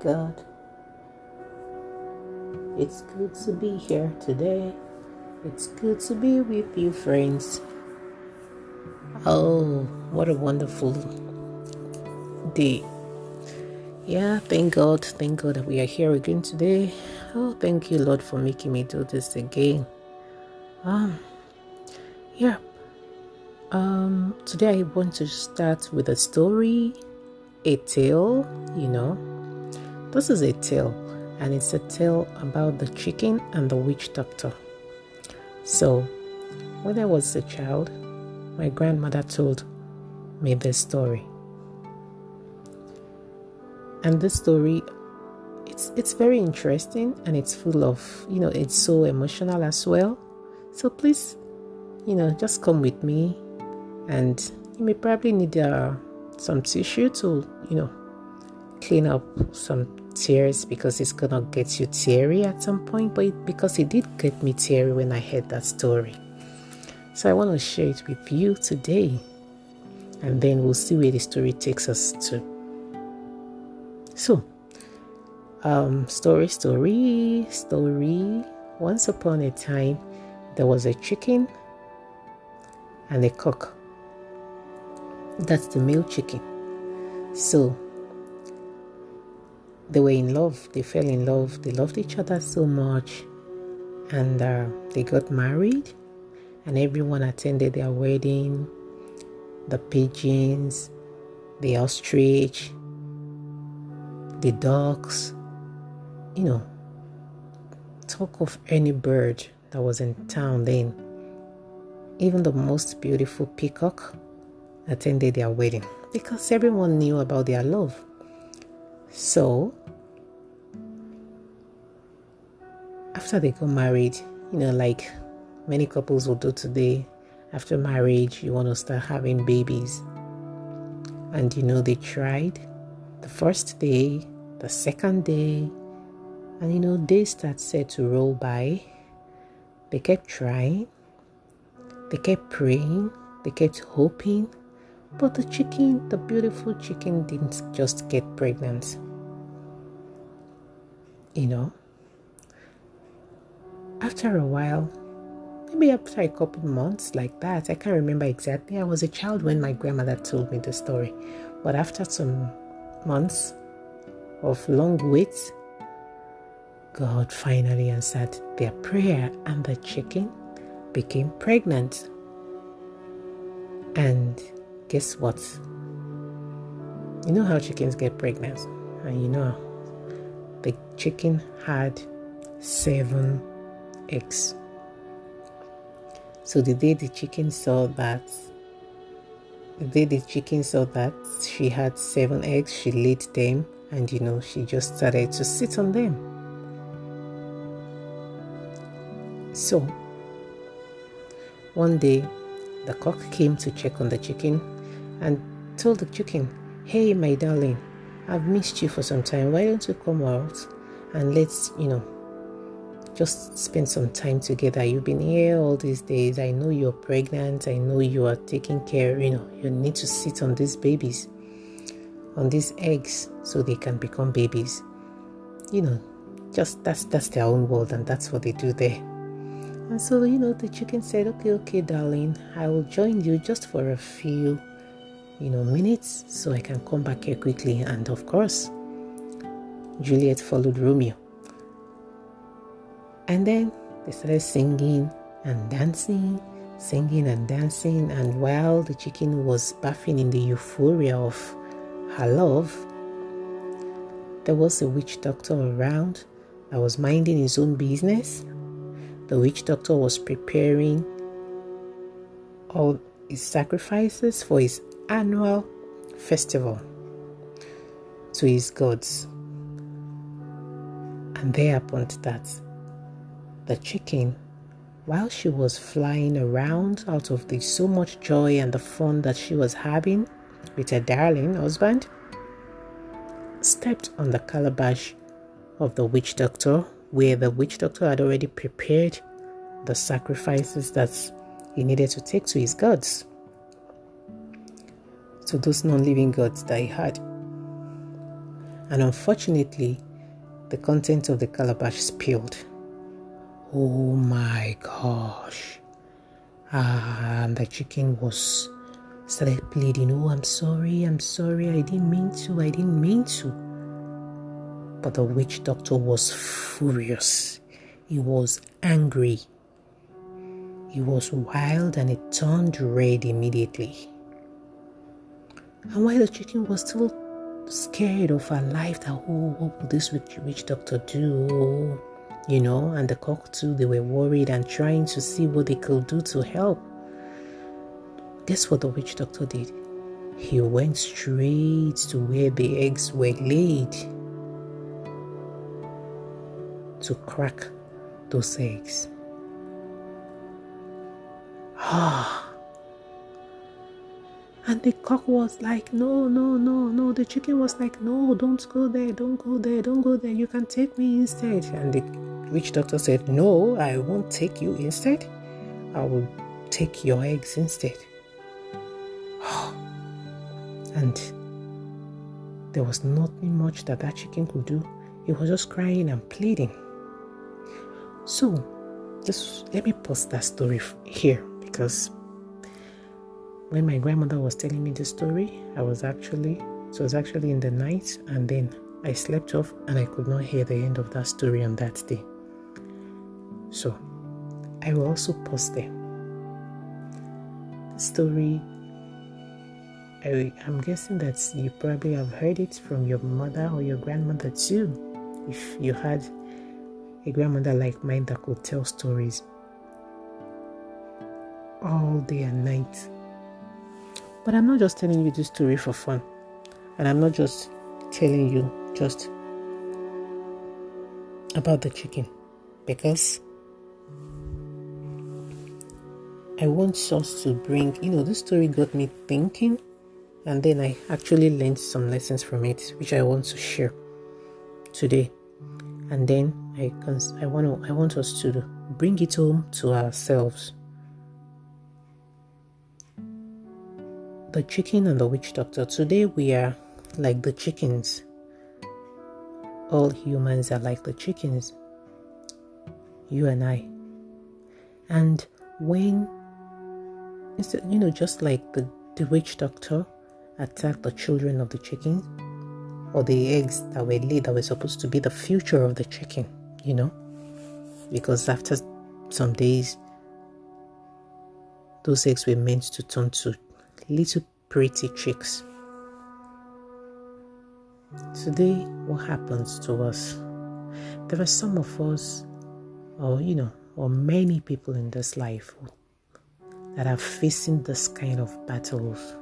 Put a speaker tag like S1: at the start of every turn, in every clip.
S1: God. It's good to be here today. It's good to be with you, friends. Oh, what a wonderful day. Yeah, thank God. Thank God that we are here again today. Oh, thank you, Lord, for making me do this again. Um, yeah. Um, today I want to start with a story, a tale, you know. This is a tale, and it's a tale about the chicken and the witch doctor. So, when I was a child, my grandmother told me this story. And this story it's it's very interesting and it's full of, you know, it's so emotional as well. So please, you know, just come with me and you may probably need uh, some tissue to, you know, clean up some tears because it's gonna get you teary at some point. But it, because it did get me teary when I heard that story, so I want to share it with you today, and then we'll see where the story takes us to. So, um, story, story, story. Once upon a time, there was a chicken and a cock. That's the male chicken. So they were in love. They fell in love. They loved each other so much. And uh, they got married. And everyone attended their wedding. The pigeons, the ostrich, the ducks. You know, talk of any bird that was in town then. Even the most beautiful peacock attended their wedding because everyone knew about their love. So, after they got married, you know, like many couples will do today, after marriage, you want to start having babies. And you know, they tried the first day, the second day, and you know, days that said to roll by. They kept trying, they kept praying, they kept hoping, but the chicken, the beautiful chicken, didn't just get pregnant. You know? After a while, maybe after a couple months like that, I can't remember exactly. I was a child when my grandmother told me the story. But after some months of long wait, God finally answered their prayer, and the chicken became pregnant. And guess what? You know how chickens get pregnant, and you know the chicken had seven eggs. So the day the chicken saw that, the day the chicken saw that she had seven eggs, she laid them, and you know she just started to sit on them. So one day the cock came to check on the chicken and told the chicken, Hey, my darling, I've missed you for some time. Why don't you come out and let's, you know, just spend some time together. You've been here all these days. I know you're pregnant. I know you are taking care, you know, you need to sit on these babies, on these eggs, so they can become babies. You know, just that's that's their own world and that's what they do there. And so, you know, the chicken said, Okay, okay, darling, I will join you just for a few, you know, minutes so I can come back here quickly. And of course, Juliet followed Romeo. And then they started singing and dancing, singing and dancing. And while the chicken was bathing in the euphoria of her love, there was a witch doctor around that was minding his own business the witch doctor was preparing all his sacrifices for his annual festival to his gods. And there happened that the chicken, while she was flying around out of the so much joy and the fun that she was having with her darling husband, stepped on the calabash of the witch doctor where the witch doctor had already prepared the sacrifices that he needed to take to his gods, to those non living gods that he had. and unfortunately, the content of the calabash spilled. Oh my gosh. Ah, and the chicken was started pleading, Oh, I'm sorry, I'm sorry, I didn't mean to, I didn't mean to. But the witch doctor was furious. He was angry. He was wild and it turned red immediately. And while the chicken was still scared of her life, that, oh, what will this witch, witch doctor do? You know, and the cock too, they were worried and trying to see what they could do to help. Guess what the witch doctor did? He went straight to where the eggs were laid to crack those eggs. Ah. And the cock was like, No, no, no, no. The chicken was like, No, don't go there, don't go there, don't go there. You can take me instead. And the witch doctor said, No, I won't take you instead. I will take your eggs instead. and there was nothing much that that chicken could do. He was just crying and pleading. So, just let me pause that story here because when my grandmother was telling me the story, I was actually, so it was actually in the night, and then I slept off and I could not hear the end of that story on that day. So, I will also post there. The story, I, I'm guessing that you probably have heard it from your mother or your grandmother too. If you had a grandmother like mine that could tell stories all day and night. But I'm not just telling you this story for fun. And I'm not just telling you just about the chicken. Because I want us to bring, you know, this story got me thinking. And then I actually learned some lessons from it, which I want to share today. And then I, I want to, I want us to bring it home to ourselves the chicken and the witch doctor. Today we are like the chickens. All humans are like the chickens. You and I. And when, you know, just like the, the witch doctor attacked the children of the chicken, or the eggs that were laid that were supposed to be the future of the chicken, you know, because after some days, those eggs were meant to turn to little pretty chicks. Today, what happens to us? There are some of us, or you know, or many people in this life that are facing this kind of battles.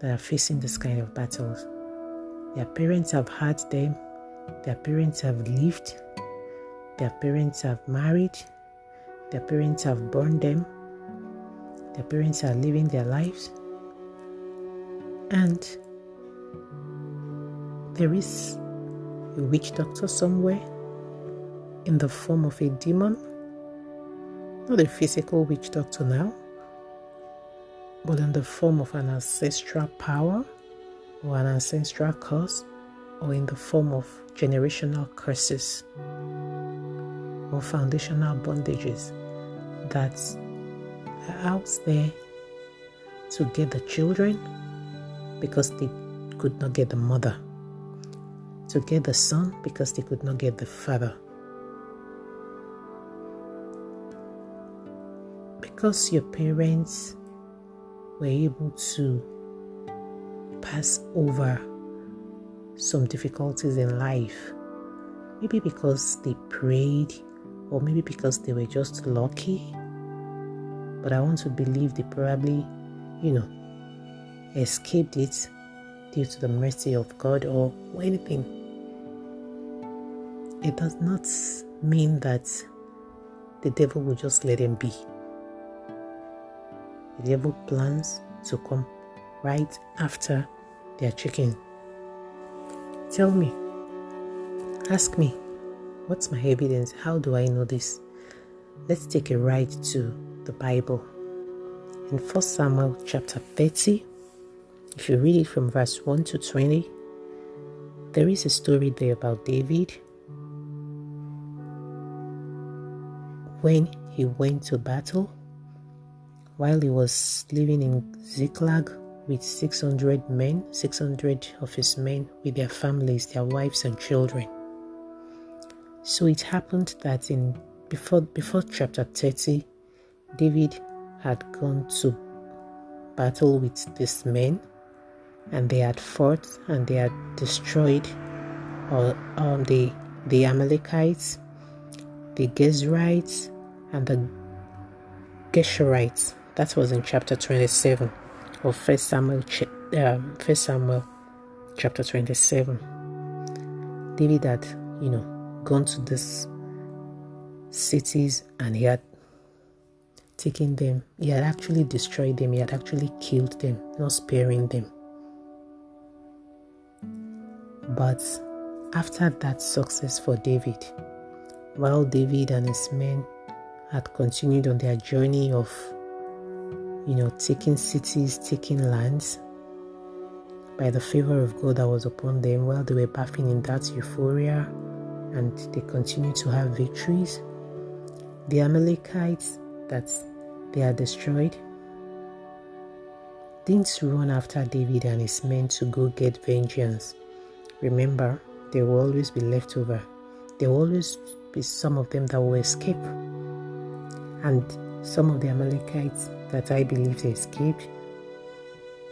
S1: That are facing this kind of battles. Their parents have had them, their parents have lived, their parents have married, their parents have born them their parents are living their lives. And there is a witch doctor somewhere in the form of a demon. Not a physical witch doctor now, but in the form of an ancestral power or an ancestral curse or in the form of generational curses or foundational bondages that out there to get the children because they could not get the mother, to get the son because they could not get the father. Because your parents were able to pass over some difficulties in life, maybe because they prayed, or maybe because they were just lucky but I want to believe they probably, you know, escaped it due to the mercy of God or anything. It does not mean that the devil will just let them be. The devil plans to come right after their chicken. Tell me, ask me, what's my evidence? How do I know this? Let's take a ride to the Bible. In 1 Samuel chapter 30, if you read it from verse 1 to 20, there is a story there about David when he went to battle while he was living in Ziklag with 600 men, 600 of his men with their families, their wives and children. So it happened that in before before chapter 30, David had gone to battle with these men and they had fought and they had destroyed all um, the the Amalekites, the Gezrites, and the Geshurites. That was in chapter 27 of First Samuel, um, First Samuel, chapter 27. David had, you know, gone to these cities and he had taken them. He had actually destroyed them. He had actually killed them, not sparing them. But after that success for David, while David and his men had continued on their journey of, you know, taking cities, taking lands, by the favor of God that was upon them, while they were bathing in that euphoria and they continued to have victories, the Amalekites that they are destroyed didn't run after David and his men to go get vengeance Remember, there will always be leftover. There will always be some of them that will escape. And some of the Amalekites that I believe they escaped,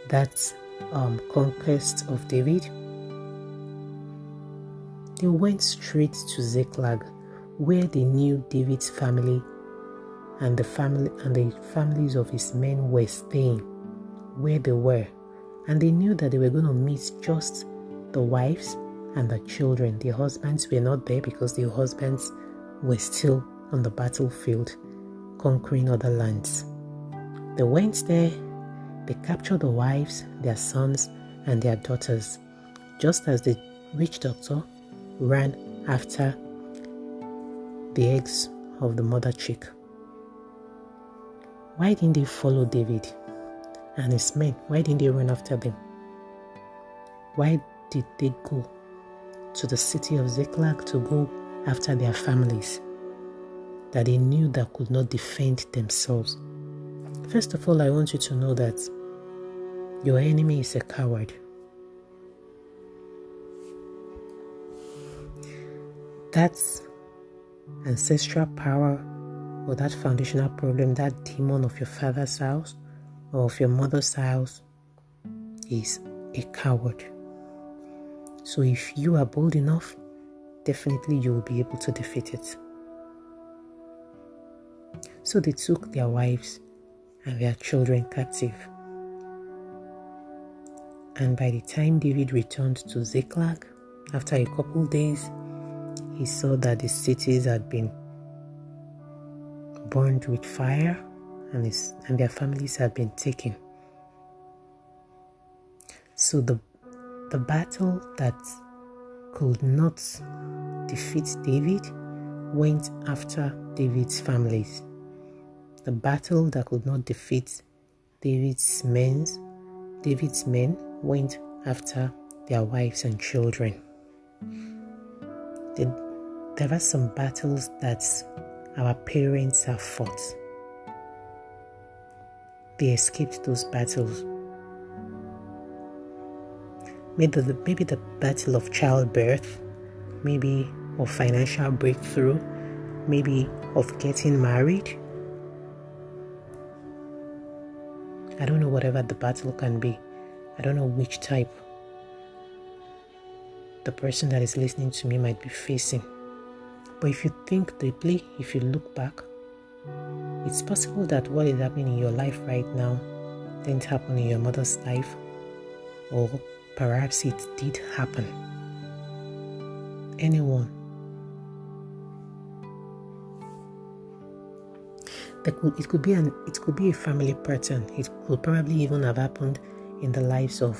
S1: that um, conquest of David, they went straight to Ziklag, where they knew David's family and the family and the families of his men were staying, where they were, and they knew that they were going to meet just the wives and the children. The husbands were not there because the husbands were still on the battlefield conquering other lands. They went there, they captured the wives, their sons, and their daughters, just as the witch doctor ran after the eggs of the mother chick. Why didn't they follow David and his men? Why didn't they run after them? Why did they go to the city of Ziklag to go after their families that they knew that could not defend themselves? First of all, I want you to know that your enemy is a coward. That's ancestral power or that foundational problem, that demon of your father's house or of your mother's house is a coward. So if you are bold enough, definitely you will be able to defeat it. So they took their wives and their children captive. And by the time David returned to Ziklag, after a couple days, he saw that the cities had been burned with fire and, his, and their families had been taken. So the the battle that could not defeat David went after David's families. The battle that could not defeat David's men, David's men went after their wives and children. There are some battles that our parents have fought. They escaped those battles maybe the, maybe the battle of childbirth, maybe of financial breakthrough, maybe of getting married. I don't know whatever the battle can be. I don't know which type the person that is listening to me might be facing. But if you think deeply, if you look back, it's possible that what is happening in your life right now didn't happen in your mother's life or Perhaps it did happen. Anyone. Could, it could be an it could be a family pattern. It could probably even have happened in the lives of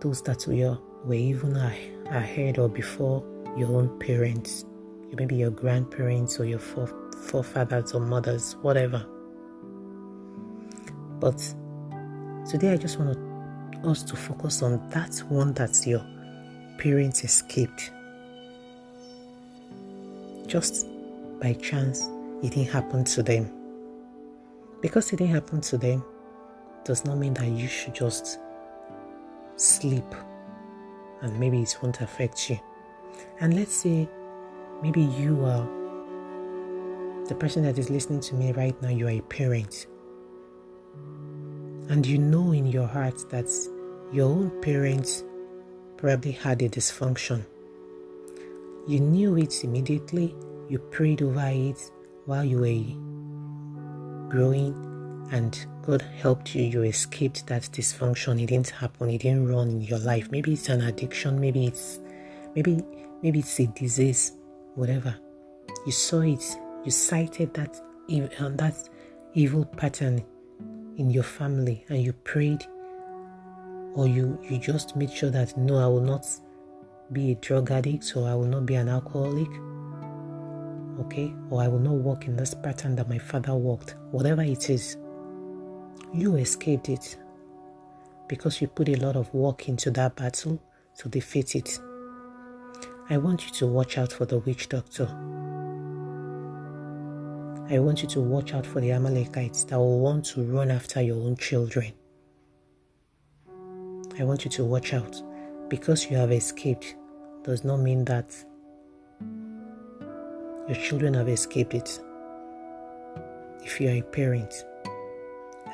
S1: those that were, were even ahead or before your own parents, maybe your grandparents or your forefathers or mothers, whatever. But today I just want us to focus on that one that's your parents escaped. Just by chance, it didn't happen to them. Because it didn't happen to them, does not mean that you should just sleep and maybe it won't affect you. And let's say maybe you are the person that is listening to me right now, you are a parent. And you know in your heart that your own parents probably had a dysfunction. You knew it immediately, you prayed over it while you were growing, and God helped you. You escaped that dysfunction. It didn't happen, it didn't run in your life. Maybe it's an addiction, maybe it's maybe maybe it's a disease, whatever. You saw it, you sighted that uh, that evil pattern in your family and you prayed or you you just made sure that no i will not be a drug addict or i will not be an alcoholic okay? Or i will not walk in this pattern that my father walked whatever it is you escaped it because you put a lot of work into that battle to defeat it i want you to watch out for the witch doctor I want you to watch out for the Amalekites that will want to run after your own children. I want you to watch out. Because you have escaped does not mean that your children have escaped it. If you are a parent,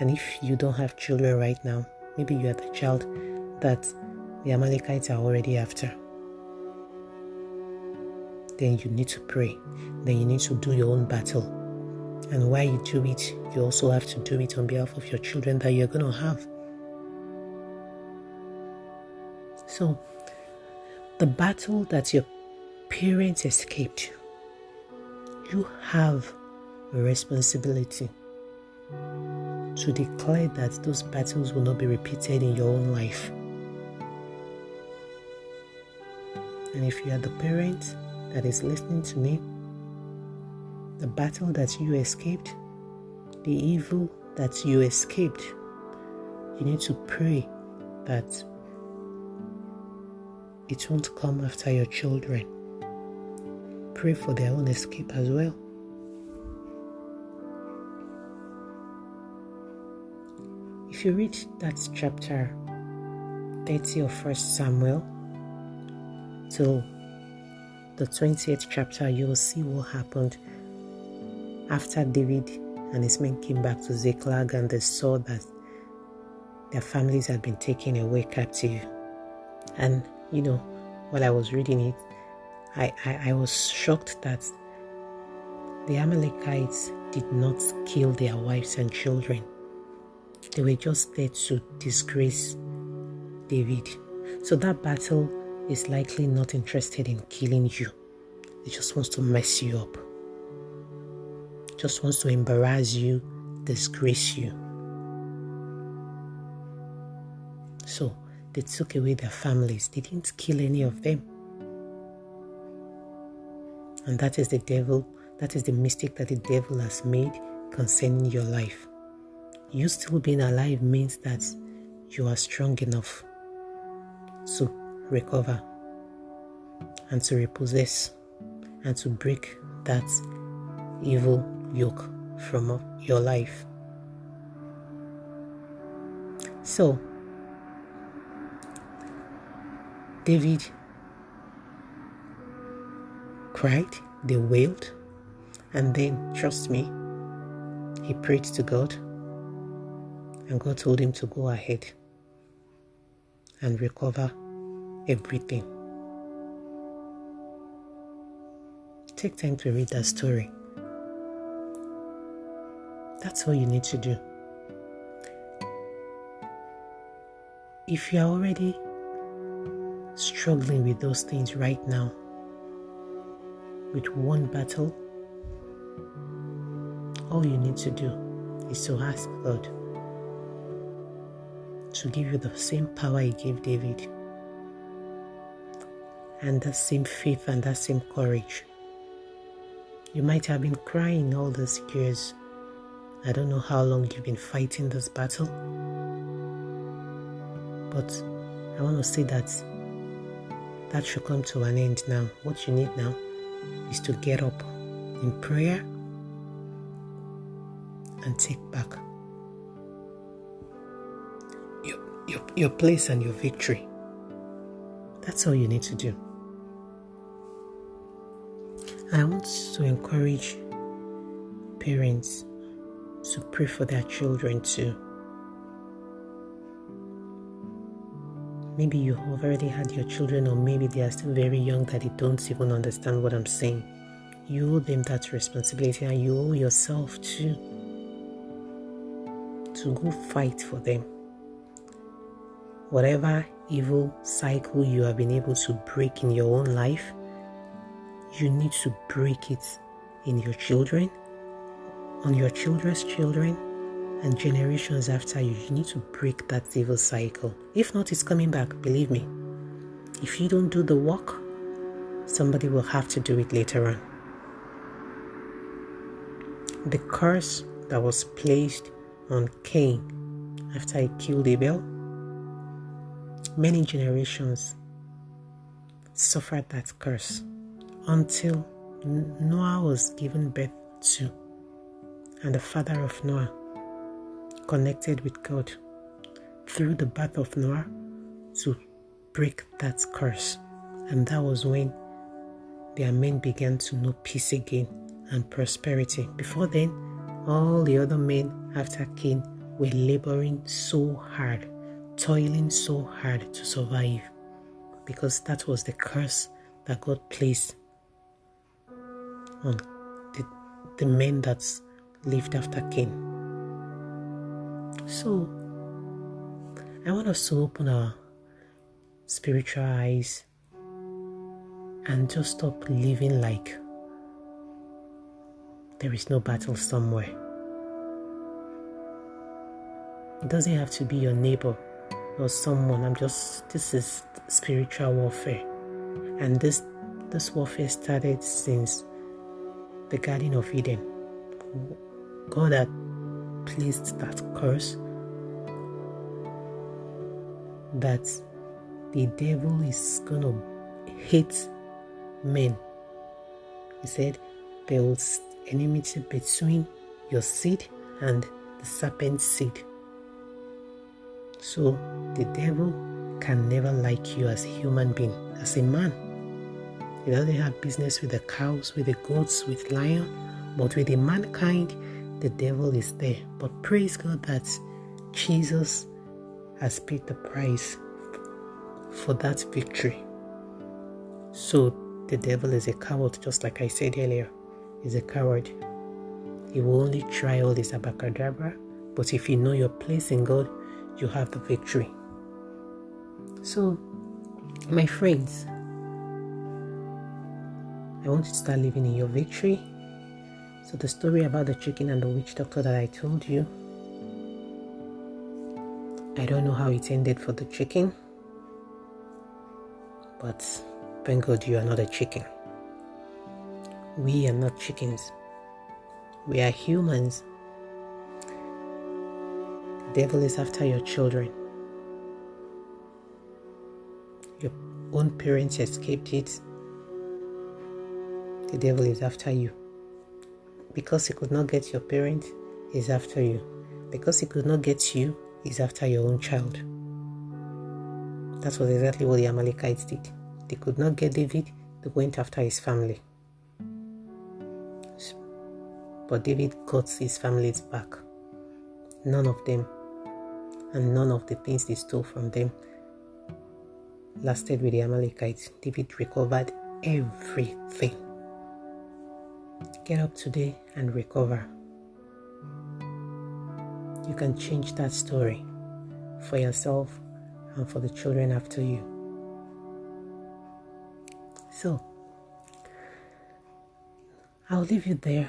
S1: and if you don't have children right now, maybe you are the child that the Amalekites are already after. Then you need to pray. Then you need to do your own battle. And while you do it, you also have to do it on behalf of your children that you're going to have. So, the battle that your parents escaped, you have a responsibility to declare that those battles will not be repeated in your own life. And if you are the parent that is listening to me, the battle that you escaped, the evil that you escaped, you need to pray that it won't come after your children. Pray for their own escape as well. If you read that chapter 30 of First Samuel till the 20th chapter, you will see what happened after David and his men came back to Ziklag and they saw that their families had been taken away captive. And you know, while I was reading it, I, I, I was shocked that the Amalekites did not kill their wives and children. They were just there to disgrace David. So that battle is likely not interested in killing you. It just wants to mess you up. Just wants to embarrass you, disgrace you. So they took away their families. They didn't kill any of them. And that is the devil, that is the mistake that the devil has made concerning your life. You still being alive means that you are strong enough to recover and to repossess and to break that evil yoke from your life. So, David cried, they wailed, and then, trust me, he prayed to God, and God told him to go ahead and recover everything. Take time to read that story. That's all you need to do. If you are already struggling with those things right now, with one battle, all you need to do is to ask God to give you the same power He gave David, and that same faith and that same courage. You might have been crying all these years. I don't know how long you've been fighting this battle, but I want to say that that should come to an end now. What you need now is to get up in prayer and take back your, your, your place and your victory. That's all you need to do. I want to encourage parents to pray for their children too. Maybe you have already had your children, or maybe they are still very young that they don't even understand what I'm saying. You owe them that responsibility, and you owe yourself too to go fight for them. Whatever evil cycle you have been able to break in your own life, you need to break it in your children, on your children's children, and generations after you. You need to break that evil cycle. If not, it's coming back, believe me. If you don't do the work, somebody will have to do it later on. The curse that was placed on Cain after he killed Abel, many generations suffered that curse until Noah was given birth to, and the father of Noah connected with God through the birth of Noah to break that curse. And that was when their men began to know peace again and prosperity. Before then, all the other men after Cain were laboring so hard, toiling so hard to survive because that was the curse that God placed on the, the men that lived after Cain. So, I want us to open our spiritual eyes and just stop living like there is no battle somewhere. It doesn't have to be your neighbor or someone. I'm just this is spiritual warfare. And this this warfare started since the Garden of Eden. God had placed that curse that the devil is gonna hate men. He said there was enmity between your seed and the serpent's seed. So the devil can never like you as a human being, as a man. He doesn't have business with the cows, with the goats, with lion, but with the mankind, the devil is there. But praise God that Jesus has paid the price for that victory. So the devil is a coward, just like I said earlier. He's a coward. He will only try all this abracadabra, but if you know your place in God, you have the victory. So, my friends, I want you to start living in your victory. So, the story about the chicken and the witch doctor that I told you, I don't know how it ended for the chicken, but thank God you are not a chicken. We are not chickens, we are humans. The devil is after your children. Your own parents escaped it the devil is after you. Because he could not get your parent, he's after you. Because he could not get you, he's after your own child. That was exactly what the Amalekites did. They could not get David, they went after his family. But David got his families back. None of them, and none of the things they stole from them, lasted with the Amalekites. David recovered everything. Get up today and recover. You can change that story for yourself and for the children after you. So, I'll leave you there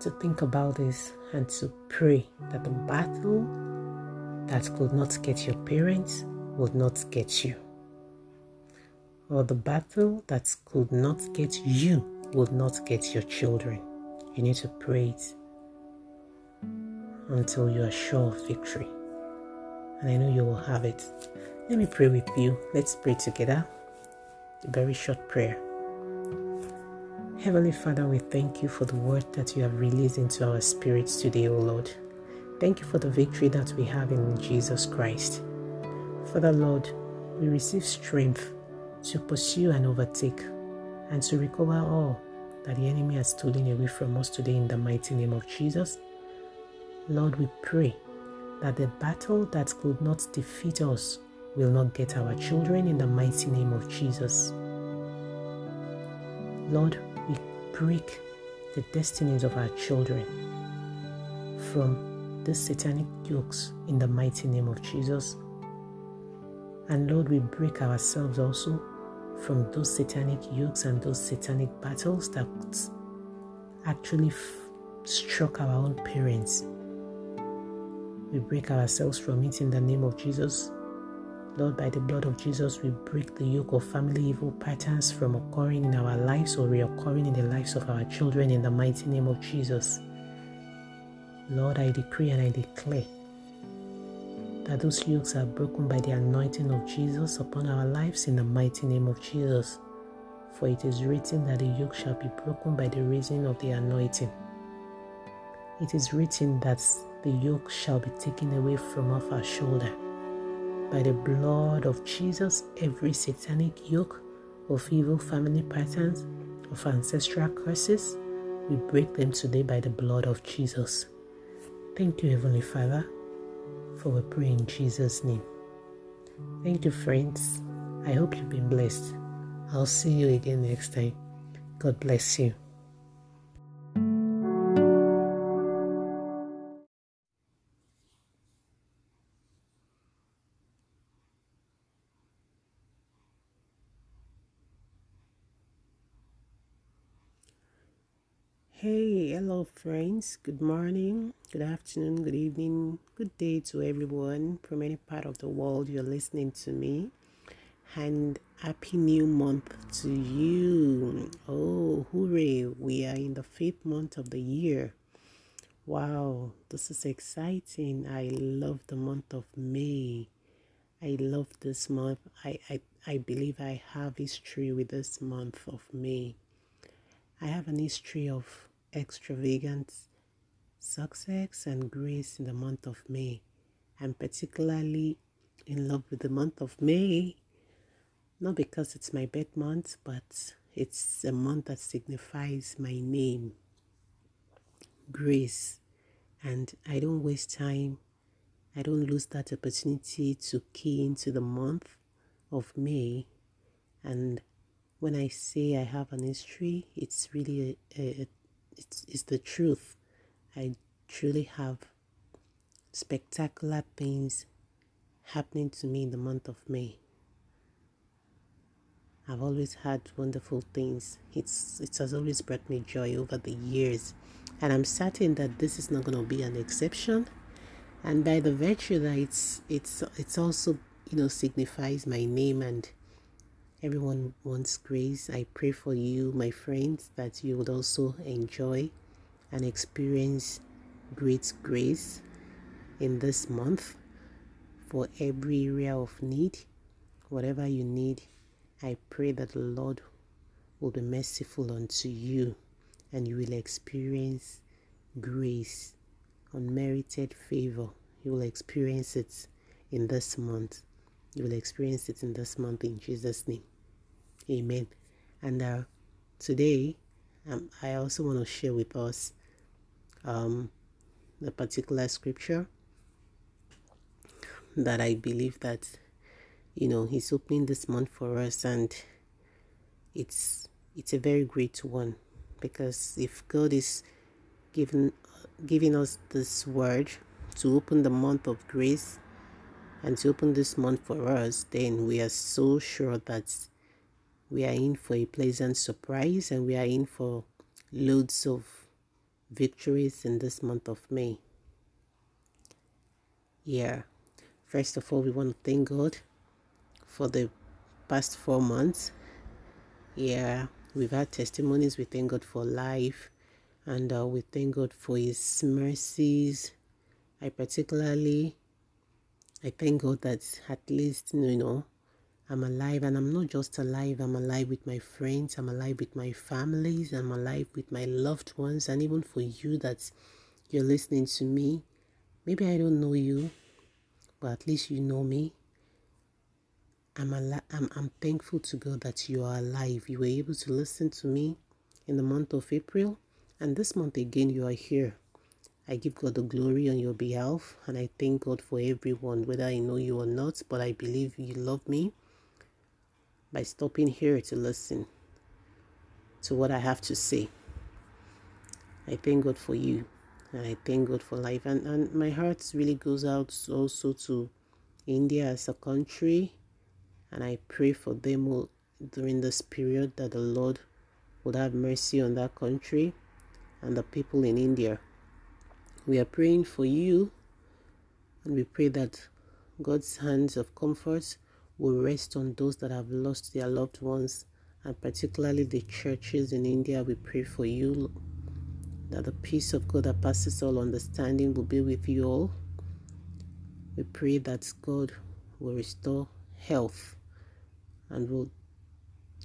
S1: to think about this and to pray that the battle that could not get your parents would not get you. Or the battle that could not get you will not get your children. You need to pray it until you are sure of victory. And I know you will have it. Let me pray with you. Let's pray together. a very short prayer. Heavenly Father, we thank you for the word that you have released into our spirits today, O Lord. Thank you for the victory that we have in Jesus Christ. Father, Lord, we receive strength to pursue and overtake and to recover all that the enemy has stolen away from us today in the mighty name of Jesus. Lord, we pray that the battle that could not defeat us will not get our children in the mighty name of Jesus. Lord, we break the destinies of our children from the satanic yokes in the mighty name of Jesus. And Lord, we break ourselves also from those satanic yokes and those satanic battles that actually f- struck our own parents. We break ourselves from it in the name of Jesus. Lord, by the blood of Jesus, we break the yoke of family evil patterns from occurring in our lives or reoccurring in the lives of our children in the mighty name of Jesus. Lord, I decree and I declare that those yokes are broken by the anointing of Jesus upon our lives in the mighty name of Jesus. For it is written that the yoke shall be broken by the raising of the anointing. It is written that the yoke shall be taken away from off our shoulder. By the blood of Jesus, every satanic yoke of evil family patterns, of ancestral curses, we break them today by the blood of Jesus. Thank you, Heavenly Father, for we pray in Jesus' name. Thank you, friends. I hope you've been blessed. I'll see you again next time. God bless you. Hey, hello, friends. Good morning, good afternoon, good evening, good day to everyone from any part of the world you're listening to me. And happy new month to you. Oh, hooray! We are in the fifth month of the year. Wow, this is exciting. I love the month of May. I love this month. I, I, I believe I have history with this month of May. I have an history of extravagant success and grace in the month of May. I'm particularly in love with the month of May, not because it's my birth month, but it's a month that signifies my name, grace. And I don't waste time, I don't lose that opportunity to key into the month of May. And when I say I have an history, it's really a, a, it's, it's the truth. I truly have spectacular things happening to me in the month of May. I've always had wonderful things. It's it has always brought me joy over the years. And I'm certain that this is not gonna be an exception. And by the virtue that it's it's it's also, you know, signifies my name and Everyone wants grace. I pray for you, my friends, that you would also enjoy and experience great grace in this month for every area of need. Whatever you need, I pray that the Lord will be merciful unto you and you will experience grace, unmerited favor. You will experience it in this month. You will experience it in this month in Jesus' name. Amen. And uh, today, um, I also want to share with us um, the particular scripture that I believe that you know He's opening this month for us, and it's it's a very great one because if God is giving giving us this word to open the month of grace and to open this month for us, then we are so sure that we are in for a pleasant surprise and we are in for loads of victories in this month of May. Yeah, first of all, we want to thank God for the past four months. Yeah, we've had testimonies. We thank God for life and uh, we thank God for His mercies. I particularly, I thank God that at least, you know, I'm alive, and I'm not just alive, I'm alive with my friends, I'm alive with my families, I'm alive with my loved ones, and even for you that you're listening to me. Maybe I don't know you, but at least you know me. I'm, al- I'm, I'm thankful to God that you are alive. You were able to listen to me in the month of April, and this month again, you are here. I give God the glory on your behalf, and I thank God for everyone, whether I know you or not, but I believe you love me by stopping here to listen to what I have to say. I thank God for you and I thank God for life. And, and my heart really goes out also to India as a country. And I pray for them all during this period that the Lord would have mercy on that country and the people in India. We are praying for you and we pray that God's hands of comfort will rest on those that have lost their loved ones, and particularly the churches in India. We pray for you that the peace of God that passes all understanding will be with you all. We pray that God will restore health and will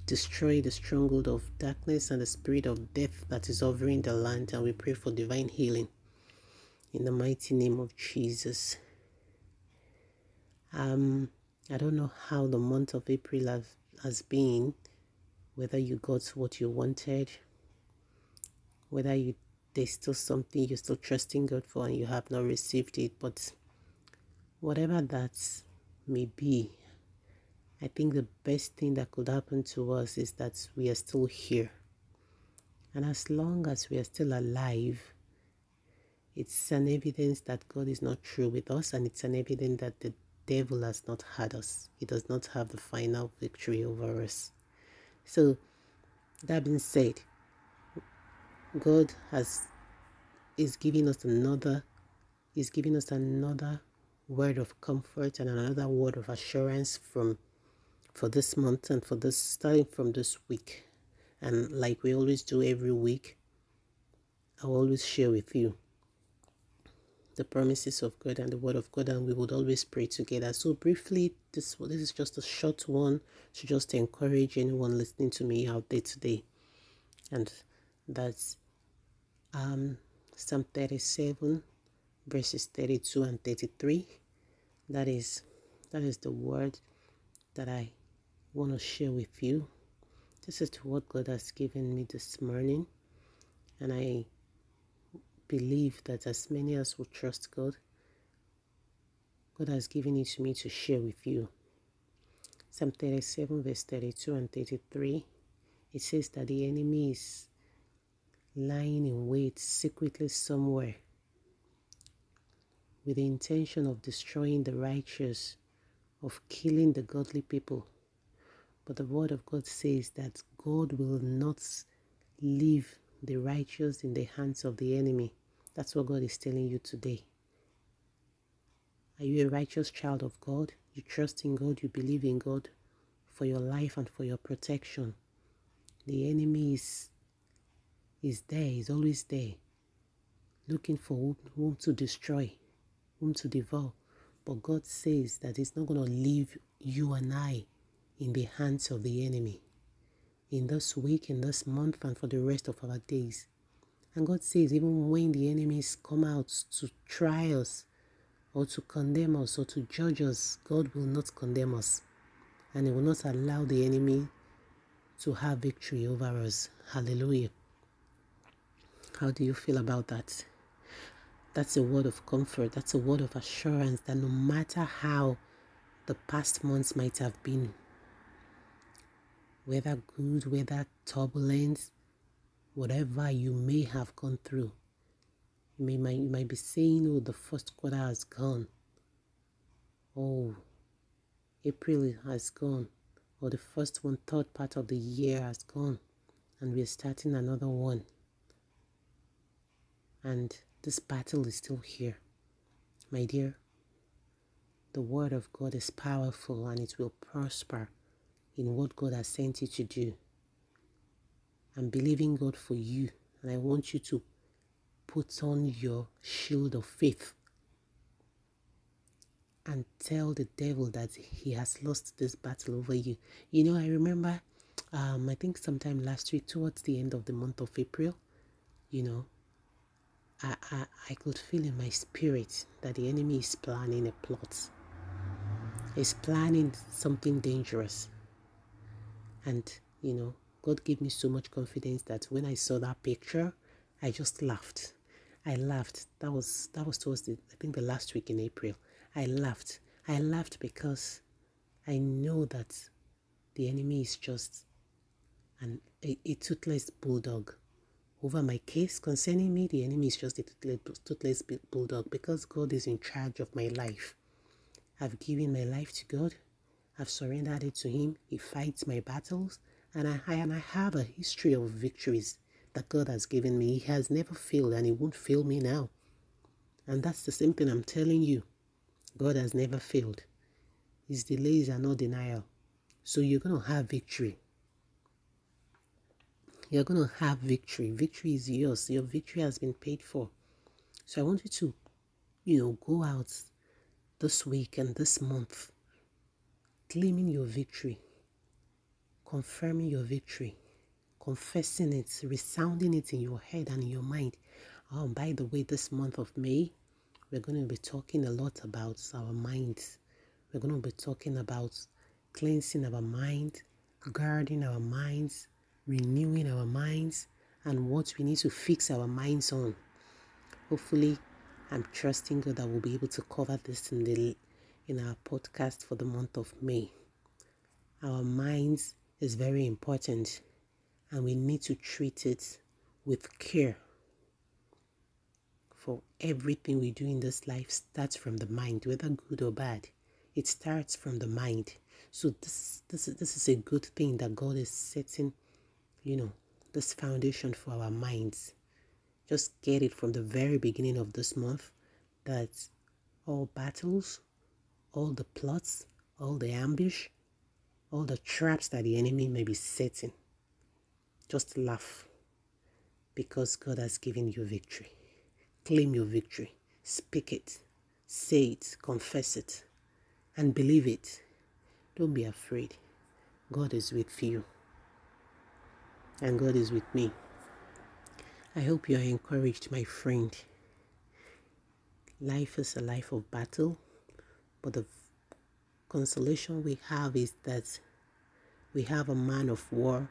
S1: destroy the stronghold of darkness and the spirit of death that is hovering the land. And we pray for divine healing in the mighty name of Jesus. Um, I don't know how the month of April has, has been, whether you got what you wanted, whether you there's still something you're still trusting God for and you have not received it, but whatever that may be, I think the best thing that could happen to us is that we are still here. And as long as we are still alive, it's an evidence that God is not true with us, and it's an evidence that the devil has not had us. He does not have the final victory over us. So, that being said, God has is giving us another is giving us another word of comfort and another word of assurance from for this month and for this starting from this week. And like we always do every week, I'll always share with you the promises of God and the word of God, and we would always pray together. So briefly, this this is just a short one to just encourage anyone listening to me out there today, and that's um Psalm 37 verses 32 and 33. That is that is the word that I want to share with you. This is what God has given me this morning, and I believe that as many as will trust God, God has given it to me to share with you. Psalm 37, verse 32 and 33, it says that the enemy is lying in wait secretly somewhere with the intention of destroying the righteous, of killing the godly people. But the word of God says that God will not leave the righteous in the hands of the enemy. That's what God is telling you today. Are you a righteous child of God? You trust in God, you believe in God for your life and for your protection. The enemy is, is there, is always there, looking for whom, whom to destroy, whom to devour. But God says that He's not going to leave you and I in the hands of the enemy in this week, in this month, and for the rest of our days. And God says, even when the enemies come out to try us, or to condemn us, or to judge us, God will not condemn us. And He will not allow the enemy to have victory over us. Hallelujah. How do you feel about that? That's a word of comfort. That's a word of assurance that no matter how the past months might have been, whether good, whether turbulence, whatever you may have gone through. You may, might, you might be saying, oh, the first quarter has gone. Oh, April has gone. Or the first one, third part of the year has gone. And we're starting another one. And this battle is still here. My dear, the word of God is powerful and it will prosper in what God has sent you to do. I'm believing God for you. And I want you to put on your shield of faith. and tell the devil that he has lost this battle over you. You know, I remember, um, I think sometime last week, towards the end of the month of April, you know, I, I, I could feel in my spirit that the enemy is planning a plot. He's planning something dangerous. And, you know, God gave me so much confidence that when I saw that picture, I just laughed. I laughed. That was that was towards the I think the last week in April. I laughed. I laughed because I know that the enemy is just an a, a toothless bulldog. Over my case concerning me, the enemy is just a toothless bulldog because God is in charge of my life. I've given my life to God. I've surrendered it to Him. He fights my battles, and I, and I have a history of victories that God has given me. He has never failed, and He won't fail me now. And that's the same thing I'm telling you. God has never failed. His delays are not denial. So you're going to have victory. You're going to have victory. Victory is yours. Your victory has been paid for. So I want you to, you know, go out this week and this month claiming your victory, confirming your victory, confessing it, resounding it in your head and in your mind. Oh, by the way, this month of May, we're going to be talking a lot about our minds. We're going to be talking about cleansing our mind, guarding our minds, renewing our minds, and what we need to fix our minds on. Hopefully, I'm trusting God that we'll be able to cover this in the in our podcast for the month of May. Our minds is very important and we need to treat it with care for everything we do in this life starts from the mind, whether good or bad. It starts from the mind. So this this this is a good thing that God is setting, you know, this foundation for our minds. Just get it from the very beginning of this month that all battles, all the plots, all the ambush, all the traps that the enemy may be setting, just laugh because God has given you victory. Claim your victory. Speak it. Say it. Confess it. And believe it. Don't be afraid. God is with you. And God is with me. I hope you are encouraged, my friend. Life is a life of battle, but the consolation we have is that we have a man of war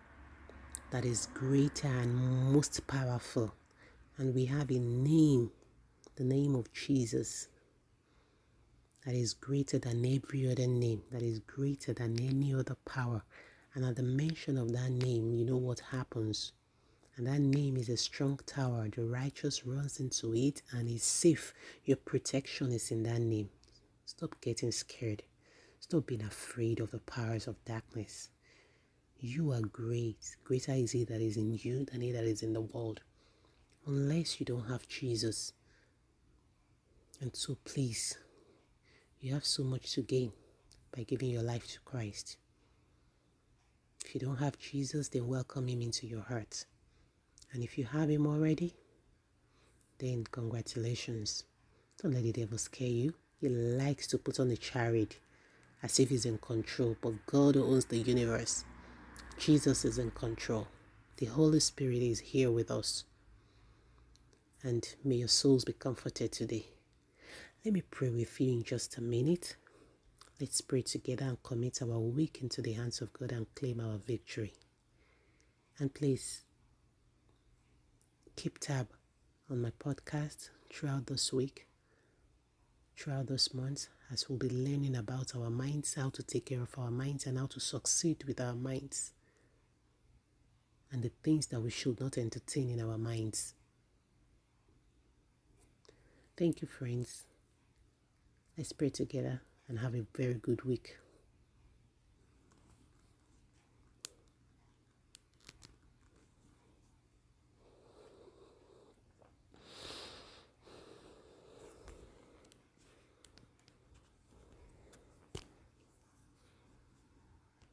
S1: that is greater and most powerful and we have a name, the name of Jesus, that is greater than every other name, that is greater than any other power. And at the mention of that name, you know what happens. And that name is a strong tower. The righteous runs into it and is safe. Your protection is in that name. Stop getting scared. Stop being afraid of the powers of darkness. You are great. Greater is he that is in you than he that is in the world unless you don't have Jesus. And so, please, you have so much to gain by giving your life to Christ. If you don't have Jesus, then welcome Him into your heart. And if you have Him already, then congratulations. Don't let the devil scare you. He likes to put on a charade as if he's in control, but God owns the universe. Jesus is in control. The Holy Spirit is here with us and may your souls be comforted today. Let me pray with you in just a minute. Let's pray together and commit our week into the hands of God and claim our victory. And please keep tab on my podcast throughout this week, throughout this month, as we'll be learning about our minds, how to take care of our minds, and how to succeed with our minds, and the things that we should not entertain in our minds. Thank you, friends. Let's pray together and have a very good week.